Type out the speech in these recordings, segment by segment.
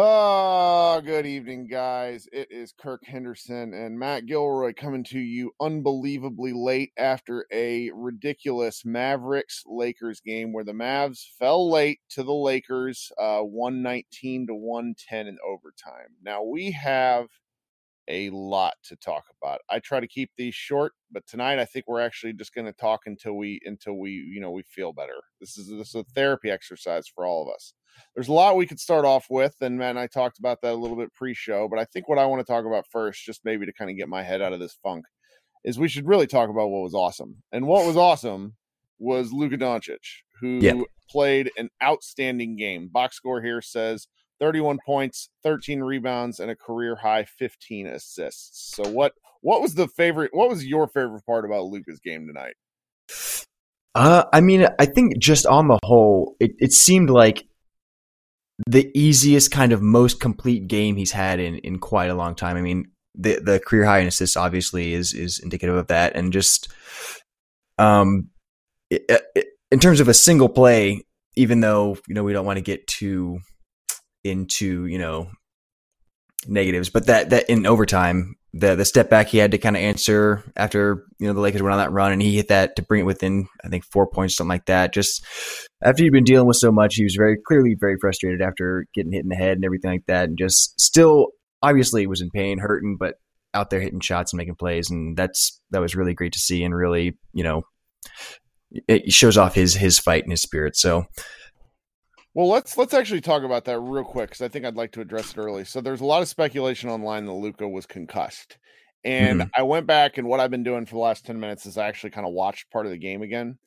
Oh, good evening, guys. It is Kirk Henderson and Matt Gilroy coming to you unbelievably late after a ridiculous Mavericks Lakers game where the Mavs fell late to the Lakers, uh, 119 to 110 in overtime. Now, we have a lot to talk about. I try to keep these short, but tonight I think we're actually just going to talk until we until we you know we feel better. This is this is a therapy exercise for all of us. There's a lot we could start off with, and man, I talked about that a little bit pre-show, but I think what I want to talk about first, just maybe to kind of get my head out of this funk, is we should really talk about what was awesome. And what was awesome was Luka Doncic, who Yeah. played an outstanding game. Box score here says 31 points, 13 rebounds, and a career high 15 assists. So what what was the favorite what was your favorite part about Luka's game tonight? Uh, I mean, I think just on the whole, it, it seemed like the easiest kind of most complete game he's had in, in quite a long time. I mean, the the career high in assists obviously is is indicative of that, and just um, it, it, in terms of a single play, even though you know we don't want to get too into you know negatives, but that that in overtime, the the step back he had to kind of answer after you know the Lakers went on that run, and he hit that to bring it within I think four points, something like that. Just after he'd been dealing with so much, he was very clearly very frustrated after getting hit in the head and everything like that, and just still obviously was in pain, hurting, but out there hitting shots and making plays, and that's that was really great to see, and really you know it shows off his his fight and his spirit. So Well, let's let's actually talk about that real quick because I think I'd like to address it early. So there's a lot of speculation online that Luka was concussed, and Mhm. I went back and what I've been doing for the last ten minutes is I actually kind of watched part of the game again,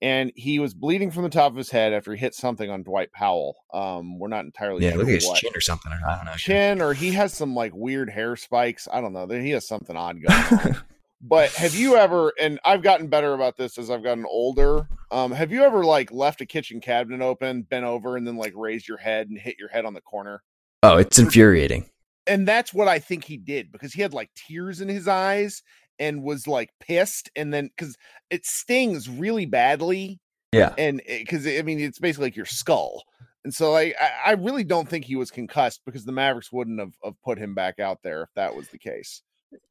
and he was bleeding from the top of his head after he hit something on Dwight Powell. Um, we're not entirely yeah, sure look at his what. chin or something. I don't know. chin or he has some like weird hair spikes. I don't know. He has something odd going on. But have you ever and I've gotten better about this as I've gotten older. Um, have you ever like left a kitchen cabinet open, bent over, and then like raised your head and hit your head on the corner? Oh, it's infuriating. And that's what I think he did because he had like tears in his eyes and was like pissed. And then because it stings really badly Yeah. and because I mean it's basically like your skull, and so I I really don't think he was concussed because the Mavericks wouldn't have, have put him back out there if that was the case.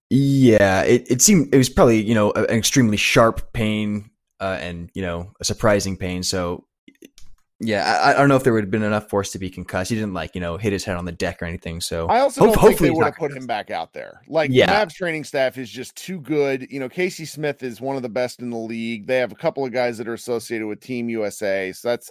Yeah, it, it seemed it was probably you know an extremely sharp pain uh, and you know a surprising pain. So yeah, I, I don't know if there would have been enough force to be concussed. He didn't like you know hit his head on the deck or anything. So I also Hope- don't think hopefully they would have put him back out there. Like Yeah. the Mavs training staff is just too good. You know, Casey Smith is one of the best in the league. They have a couple of guys that are associated with Team USA. So that's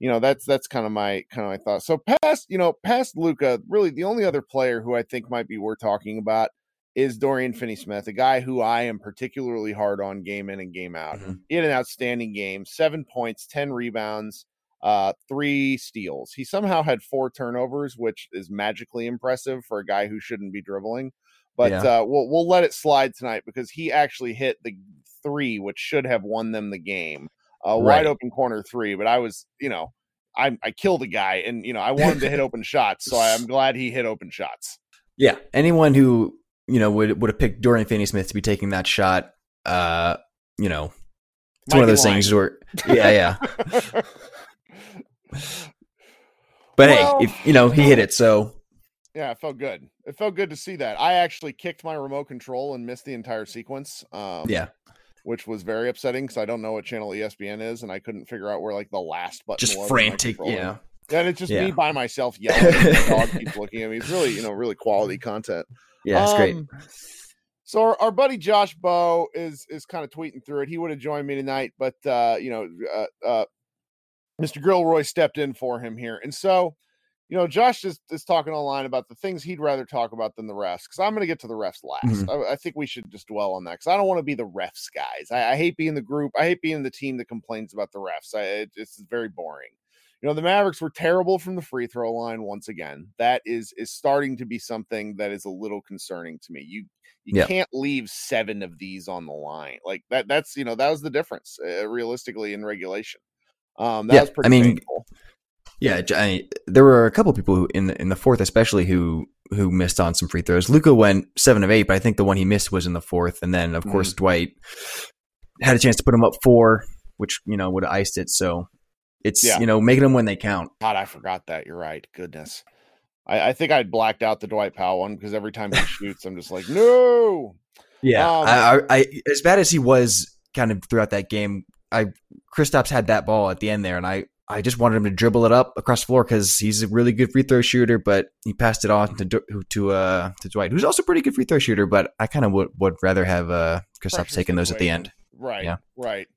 you know, that's that's kind of my kind of my thought. So past, you know, past Luka, really the only other player who I think might be worth talking about is Dorian Finney Smith, a guy who I am particularly hard on game in and game out. Mhm. He had an outstanding game, seven points, 10 rebounds, uh, three steals. He somehow had four turnovers, which is magically impressive for a guy who shouldn't be dribbling. But Yeah. uh, we'll we'll let it slide tonight because he actually hit the three, which should have won them the game. A wide Right. open corner three, but I was, you know, I I killed a guy, and you know I wanted to hit open shots, so I'm glad he hit open shots. yeah, anyone who you know would would have picked Dorian Finney-Smith to be taking that shot, uh, you know, it's Might one of those lying. things where yeah, yeah. But Well- hey, if you know he hit it, so Yeah, it felt good. It felt good to see that. I actually kicked my remote control and missed the entire sequence. Um, yeah, which was very upsetting because I don't know what channel ESPN is, and I couldn't figure out where like the last button just was frantic. Yeah, Yeah, and it's just me by myself yelling. my dog keeps looking at me. It's really, you know, really quality content. Yeah, it's great. Um, So our, our buddy Josh Bowe is is kind of tweeting through it. He would have joined me tonight, but uh, you know, uh, uh, Mr. Gilroy stepped in for him here, and so you know, Josh is, is talking online about the things he'd rather talk about than the refs. Because I'm going to get to the refs last. I, I think we should just dwell on that because I don't want to be the refs guys. I, I hate being the group. I hate being the team that complains about the refs. I, it, it's very boring. You know, the Mavericks were terrible from the free throw line once again. That is is starting to be something that is a little concerning to me. You you Yeah. can't leave seven of these on the line like that. That's you know that was the difference uh, realistically in regulation. Um, that Yeah, was pretty I mean, painful. Yeah, I, there were a couple people who in the, in the fourth, especially who who missed on some free throws. Luka went seven of eight, but I think the one he missed was in the fourth, and then of Mm-hmm. course Dwight had a chance to put him up four, which you know would have iced it. So it's Yeah. you know making them when they count. God, I forgot that. You're right. Goodness. I, I think I'd blacked out the Dwight Powell one because every time he shoots, I'm just like, no. Yeah, Um, I, I, I, as bad as he was kind of throughout that game, I Kristaps had that ball at the end there, and I, I just wanted him to dribble it up across the floor because he's a really good free throw shooter, but he passed it on to to uh to Dwight, who's also a pretty good free throw shooter, but I kind of would would rather have uh Kristaps taking those at the end. Right. Yeah. Right.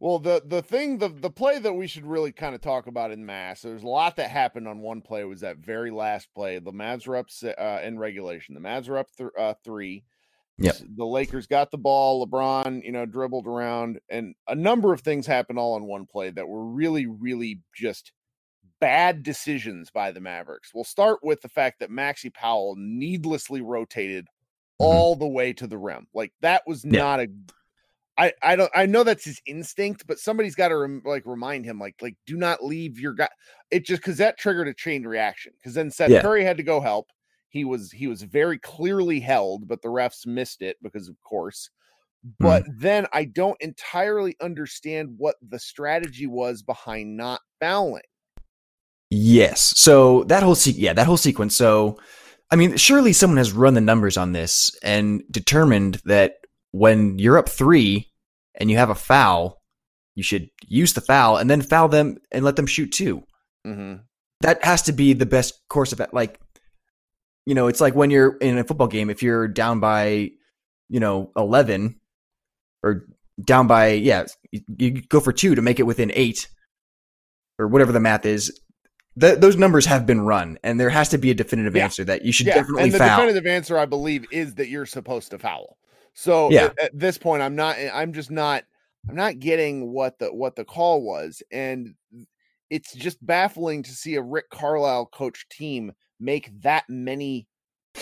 Well, the the thing, the the play that we should really kind of talk about in mass. There's a lot that happened on one play. Was that very last play? The Mavs were up uh, in regulation. The Mavs were up th- uh, three. Yep. The Lakers got the ball. LeBron, you know, dribbled around, and a number of things happened all in one play that were really, really just bad decisions by the Mavericks. We'll start with the fact that Maxi Powell needlessly rotated all the way to the rim. Like that was Yeah. not a I, I don't I know that's his instinct, but somebody's got to rem, like remind him like like do not leave your guy. It just because that triggered a chain reaction. Because then Seth Yeah. Curry had to go help. He was he was very clearly held, but the refs missed it because of course. But mm. then I don't entirely understand what the strategy was behind not fouling. Yes. So that whole se- yeah, that whole sequence. So I mean, surely someone has run the numbers on this and determined that when you're up 3 and you have a foul, you should use the foul and then foul them and let them shoot too. Mm-hmm. That has to be the best course of it. Like, you know, it's like when you're in a football game, if you're down by, you know, 11 or down by, yeah, you, you go for two to make it within eight or whatever the math is. Th- those numbers have been run, and there has to be a definitive Yeah. answer that you should Yeah, definitely and the foul. definitive answer, I believe, is that you're supposed to foul. So Yeah. at, at this point, I'm not. Eh, I'm just not. I'm not getting what the what the call was, and it's just baffling to see a Rick Carlisle coach team make that many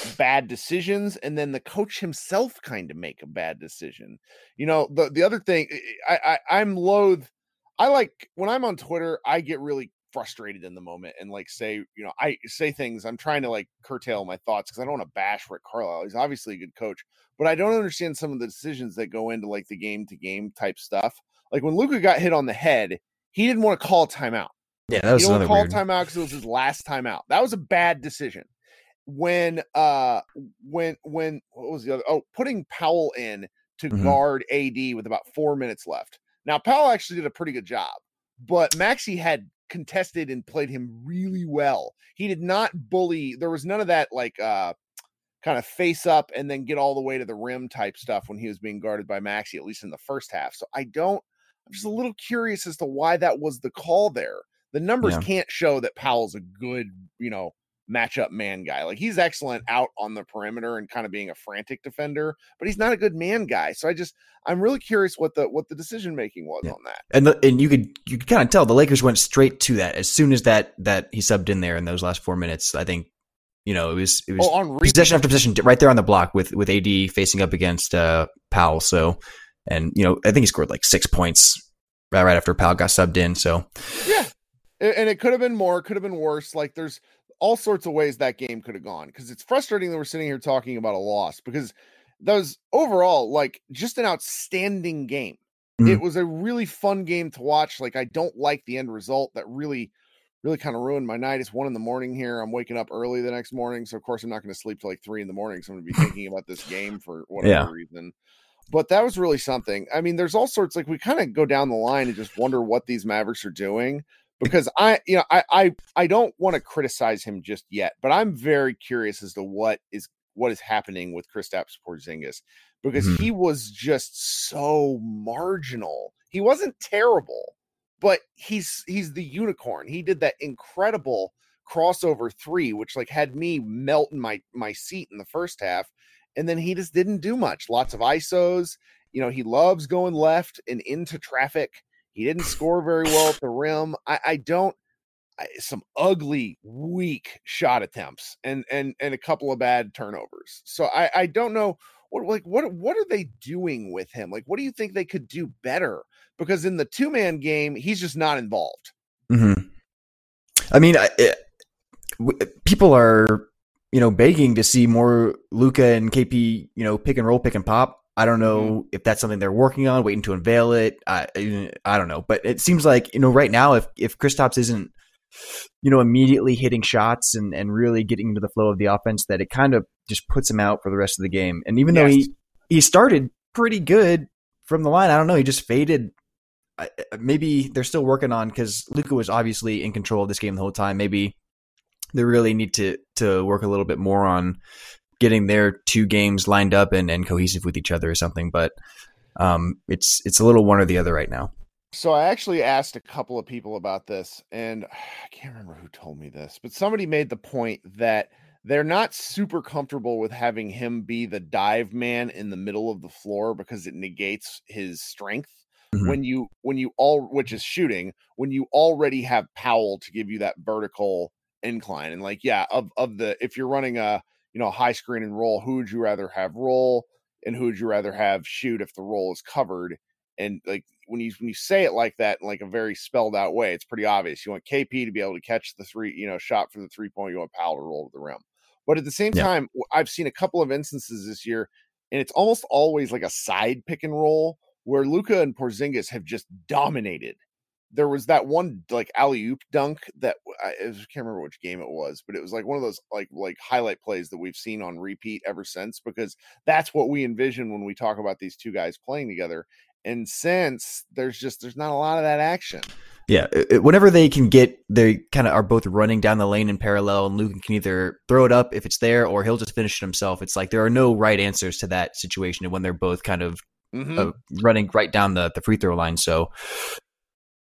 bad decisions, and then the coach himself kind of make a bad decision. You know, the the other thing, eh, eh, I, I I'm loath. I like when I'm on Twitter, I get really frustrated in the moment and like say, you know, I say things. I'm trying to like curtail my thoughts because I don't want to bash Rick Carlisle. He's obviously a good coach, but I don't understand some of the decisions that go into like the game to game type stuff. Like when Luka got hit on the head, he didn't want to call timeout. yeah, that was He another call weird. timeout because it was his last timeout. That was a bad decision. When uh when when what was the other oh putting Powell in to Mhm. guard AD with about four minutes left. Now Powell actually did a pretty good job, but Maxi had contested and played him really well. He did not bully. There was none of that like uh kind of face up and then get all the way to the rim type stuff when he was being guarded by Maxi, at least in the first half. So I don't. I'm just a little curious as to why that was the call there. The numbers Yeah. can't show that Powell's a good, you know, matchup man guy. Like he's excellent out on the perimeter and kind of being a frantic defender, but he's not a good man guy. So I just I'm really curious what the what the decision making was Yeah. on that. and the, and you could you could kind of tell the Lakers went straight to that as soon as that that he subbed in there in those last four minutes. I think you know it was it was Oh, possession after possession right there on the block with with AD facing up against uh, Powell. So and you know I think he scored like six points right right after Powell got subbed in. So Yeah. And it could have been more, could have been worse. Like there's all sorts of ways that game could have gone because it's frustrating that we're sitting here talking about a loss because that was overall like just an outstanding game. It Mhm. was a really fun game to watch. Like I don't like the end result that really, really kind of ruined my night. It's one in the morning here. I'm waking up early the next morning. So of course I'm not going to sleep till like three in the morning. So I'm gonna be thinking about this game for whatever Yeah. reason but that was really something. I mean, there's all sorts like we kind of go down the line and just wonder what these Mavericks are doing because I, you know, I I I don't want to criticize him just yet, but I'm very curious as to what is what is happening with Kristaps Porzingis because Mhm. he was just so marginal. He wasn't terrible, but he's he's the unicorn. He did that incredible crossover three, which like had me melt in my my seat in the first half and then he just didn't do much. Lots of ISOs. You know, he loves going left and into traffic. He didn't score very well at the rim. I, I don't. I, some ugly, weak shot attempts and and and a couple of bad turnovers. So I I don't know what like what what are they doing with him? Like, what do you think they could do better? Because in the two man game, he's just not involved. mhm. I mean, I, it, w- people are you know begging to see more Luka and KP you know pick and roll, pick and pop. I don't know mm-hmm. if that's something they're working on, waiting to unveil it. I I don't know, but it seems like you know right now if if Kristaps isn't you know, immediately hitting shots and, and really getting into the flow of the offense that it kind of just puts him out for the rest of the game. And even yes. though he, he started pretty good from the line, I don't know, he just faded. Maybe they're still working on because Luka was obviously in control of this game the whole time. Maybe they really need to to work a little bit more on getting their two games lined up and, and cohesive with each other or something. But um, it's it's a little one or the other right now. So I actually asked a couple of people about this, and I can't remember who told me this, but somebody made the point that they're not super comfortable with having him be the dive man in the middle of the floor because it negates his strength. Mm-hmm. When you when you all which is shooting, when you already have Powell to give you that vertical incline. And like, yeah, of of the if you're running a you know high screen and roll, who would you rather have roll and who would you rather have shoot if the roll is covered? And like when you when you say it like that in like a very spelled out way, it's pretty obvious. You want KP to be able to catch the three, you know, shot for the three point. You want Powell to roll to the rim. But at the same yeah. time, I've seen a couple of instances this year, and it's almost always like a side pick and roll where Luka and Porzingis have just dominated. There was that one like alley oop dunk that I, I can't remember which game it was, but it was like one of those like like highlight plays that we've seen on repeat ever since because that's what we envision when we talk about these two guys playing together and since there's just there's not a lot of that action yeah whenever they can get they kind of are both running down the lane in parallel and luke can either throw it up if it's there or he'll just finish it himself it's like there are no right answers to that situation when they're both kind of mm-hmm. uh, running right down the, the free throw line so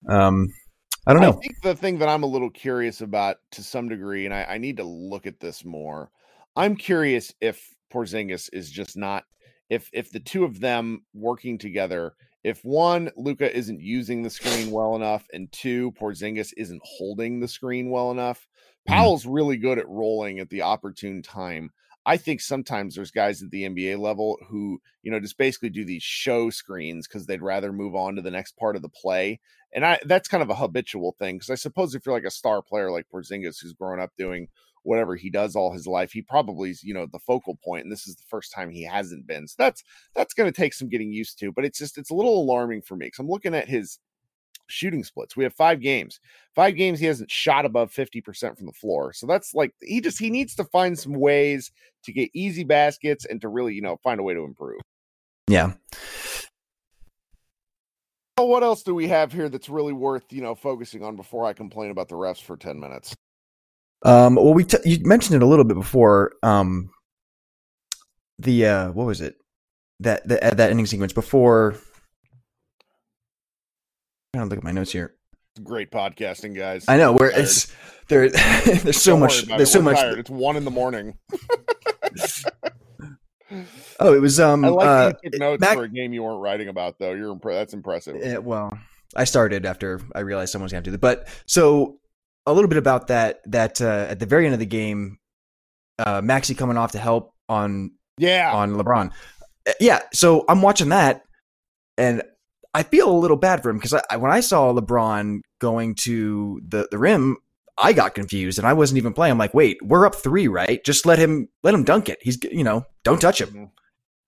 um i don't know i think the thing that i'm a little curious about to some degree and I, I need to look at this more i'm curious if porzingis is just not if if the two of them working together if one Luka isn't using the screen well enough, and two Porzingis isn't holding the screen well enough, mm-hmm. Powell's really good at rolling at the opportune time. I think sometimes there's guys at the NBA level who, you know, just basically do these show screens because they'd rather move on to the next part of the play. And I that's kind of a habitual thing because I suppose if you're like a star player like Porzingis who's grown up doing whatever he does all his life. He probably is, you know, the focal point, and this is the first time he hasn't been. So that's that's going to take some getting used to. But it's just it's a little alarming for me because I'm looking at his shooting splits. We have five games. Five games he hasn't shot above 50% from the floor. So that's like he just he needs to find some ways to get easy baskets and to really, you know, find a way to improve. Yeah. What else do we have here that's really worth, you know, focusing on before I complain about the refs for 10 minutes? Um, well, we t- you mentioned it a little bit before. Um, the uh, what was it? That the, uh, that ending sequence before. I'm gonna look at my notes here. Great podcasting, guys. I know where it's there. there's so Don't much. There's so much. Tired. It's one in the morning. oh, it was. Um, I like uh, notes Mac- for a game you weren't writing about, though. You're imp- that's impressive. Yeah, well, I started after I realized someone's going to do that. But so a little bit about that. That uh, at the very end of the game, uh, Maxi coming off to help on yeah on LeBron. Uh, yeah, so I'm watching that, and I feel a little bad for him because I, when I saw LeBron going to the the rim, I got confused and I wasn't even playing. I'm like, wait, we're up three, right? Just let him let him dunk it. He's you know, don't touch him. Mm-hmm.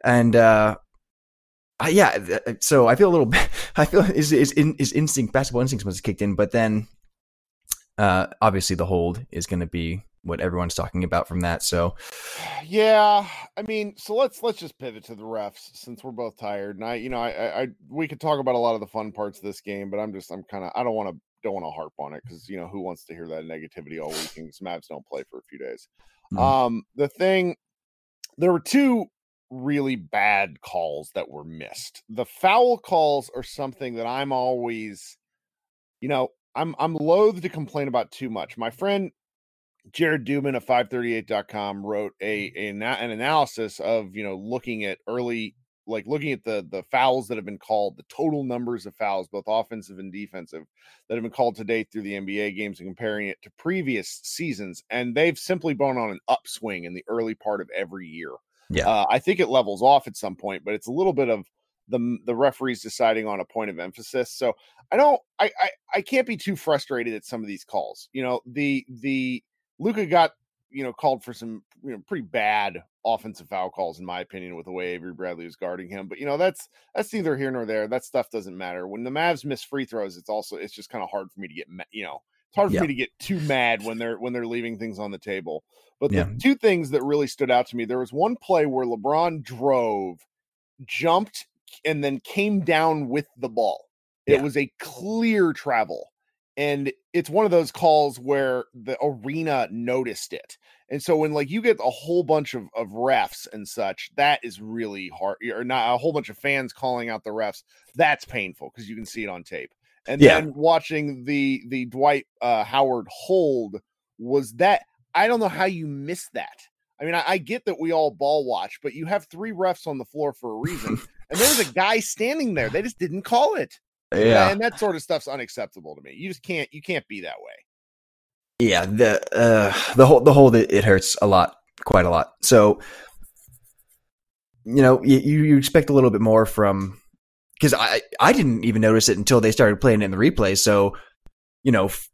And uh, I, yeah, so I feel a little. bit. I feel his his, his instinct, basketball instincts, must have kicked in, but then uh, obviously, the hold is going to be what everyone's talking about from that. So, yeah, I mean, so let's let's just pivot to the refs since we're both tired. And I, you know, I, I we could talk about a lot of the fun parts of this game, but I'm just I'm kind of I don't want to don't want to harp on it because you know who wants to hear that negativity all weekend? Because Mavs don't play for a few days. Mm-hmm. Um, the thing, there were two really bad calls that were missed. The foul calls are something that I'm always, you know, I'm I'm loath to complain about too much. My friend Jared Dubin of 538.com wrote a, a an analysis of you know looking at early like looking at the the fouls that have been called, the total numbers of fouls, both offensive and defensive, that have been called to date through the NBA games, and comparing it to previous seasons, and they've simply gone on an upswing in the early part of every year. Yeah, uh, I think it levels off at some point, but it's a little bit of the the referees deciding on a point of emphasis. So I don't I, I I can't be too frustrated at some of these calls. You know, the the Luka got you know called for some you know pretty bad offensive foul calls in my opinion with the way Avery Bradley was guarding him. But you know that's that's neither here nor there. That stuff doesn't matter. When the Mavs miss free throws, it's also it's just kind of hard for me to get you know It's hard for Yeah. me to get too mad when they're when they're leaving things on the table. But the Yeah. two things that really stood out to me, there was one play where LeBron drove, jumped, and then came down with the ball. It Yeah. was a clear travel. And it's one of those calls where the arena noticed it. And so when like you get a whole bunch of, of refs and such, that is really hard or not a whole bunch of fans calling out the refs. That's painful because you can see it on tape. And Yeah. then watching the the Dwight uh, Howard hold was that I don't know how you missed that. I mean, I, I get that we all ball watch, but you have three refs on the floor for a reason, and there was a guy standing there. They just didn't call it. Yeah. and that sort of stuff's unacceptable to me. You just can't you can't be that way. Yeah, the uh, the whole the whole it hurts a lot, quite a lot. So, you know, you you expect a little bit more from because I I didn't even notice it until they started playing it in the replay. So, you know, f-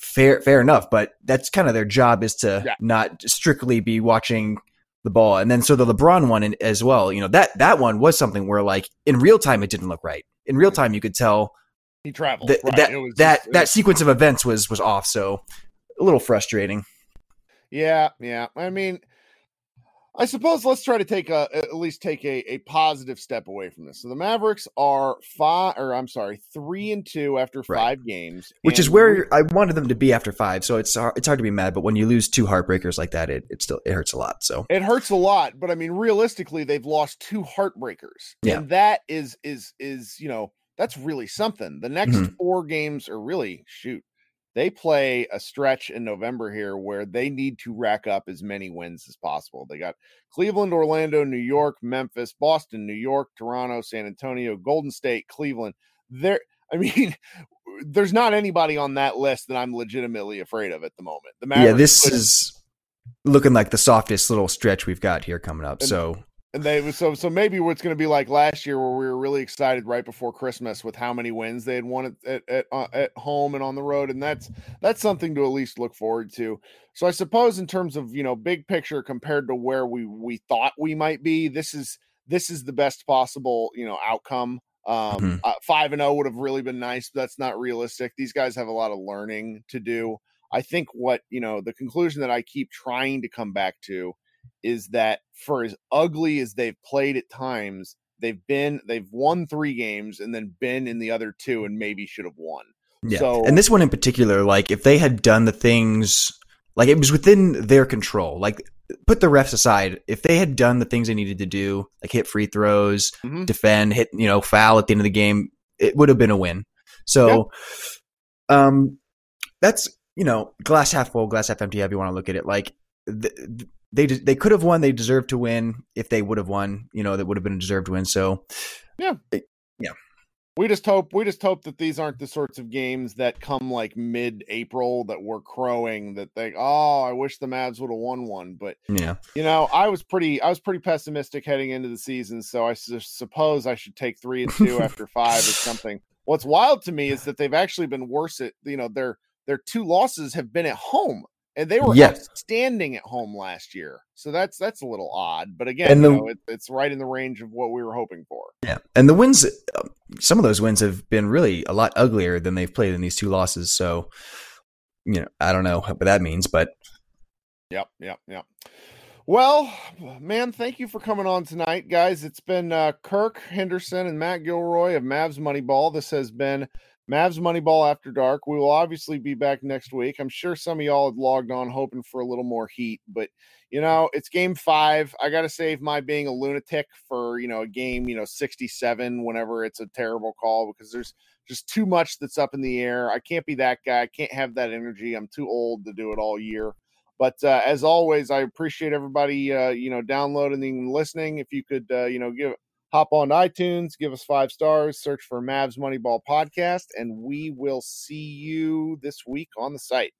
fair fair enough, but that's kind of their job is to Yeah. not strictly be watching the ball. And then so the LeBron one as well, you know, that that one was something where like in real time it didn't look right. In real time you could tell He traveled. that right. that that just- that was- sequence of events was was off. So a little frustrating. Yeah, yeah. I mean, I suppose let's try to take a at least take a, a positive step away from this. So the Mavericks are five, or I'm sorry, three and two after Right. five games, which is where we- I wanted them to be after five. So it's hard, it's hard to be mad, but when you lose two heartbreakers like that, it, it still it hurts a lot. So it hurts a lot. But I mean, realistically, they've lost two heartbreakers, Yeah. and that is is is you know that's really something. The next Mhm. four games are really shoot. They play a stretch in November here where they need to rack up as many wins as possible. They got Cleveland, Orlando, New York, Memphis, Boston, New York, Toronto, San Antonio, Golden State, Cleveland. There, I mean, there's not anybody on that list that I'm legitimately afraid of at the moment. The yeah, this is looking like the softest little stretch we've got here coming up. So and they so so maybe what's going to be like last year where we were really excited right before Christmas with how many wins they had won at at at, uh, at home and on the road, and that's that's something to at least look forward to. So I suppose in terms of you know big picture compared to where we we thought we might be, this is this is the best possible you know outcome. Um, Mhm. uh, five and zero would have really been nice, but that's not realistic. These guys have a lot of learning to do. I think what you know the conclusion that I keep trying to come back to is that for as ugly as they've played at times, they've been they've won three games and then been in the other two and maybe should have won. yeah, So- and this one in particular, like if they had done the things like it was within their control, like put the refs aside, if they had done the things they needed to do, like hit free throws, Mhm. defend, hit you know foul at the end of the game, it would have been a win. So, um, that's you know glass half full, glass half empty. However you want to look at it, like th- th- they de- they could have won, they deserved to win. If they would have won, you know that would have been a deserved win. So, yeah, it, yeah. We just hope we just hope that these aren't the sorts of games that come like mid-April that we're crowing that they oh I wish the Mavs would have won one, but yeah, you know I was pretty I was pretty pessimistic heading into the season, so I su- suppose I should take three and two after five or something. What's wild to me is that they've actually been worse at you know their their two losses have been at home and they were outstanding at home last year, so that's that's a little odd. But again, And you know, it, it's right in the range of what we were hoping for. yeah, and the wins, uh, some of those wins have been really a lot uglier than they've played in these two losses. So, you know, I don't know what that means, but Yep, yep, yep. Well, man, thank you for coming on tonight, guys. It's been uh, Kirk Henderson and Matt Gilroy of Mavs Moneyball. This has been Mavs Moneyball After Dark. We will obviously be back next week. I'm sure some of y'all had logged on hoping for a little more heat, but you know, it's game five. I got to save my being a lunatic for, you know, a game, you know, 67 whenever it's a terrible call because there's just too much that's up in the air. I can't be that guy. I can't have that energy. I'm too old to do it all year. But uh, as always, I appreciate everybody, uh, you know, downloading and listening. If you could, uh, you know, give hop on iTunes, give us five stars, search for Mavs Moneyball Podcast, and we will see you this week on the site.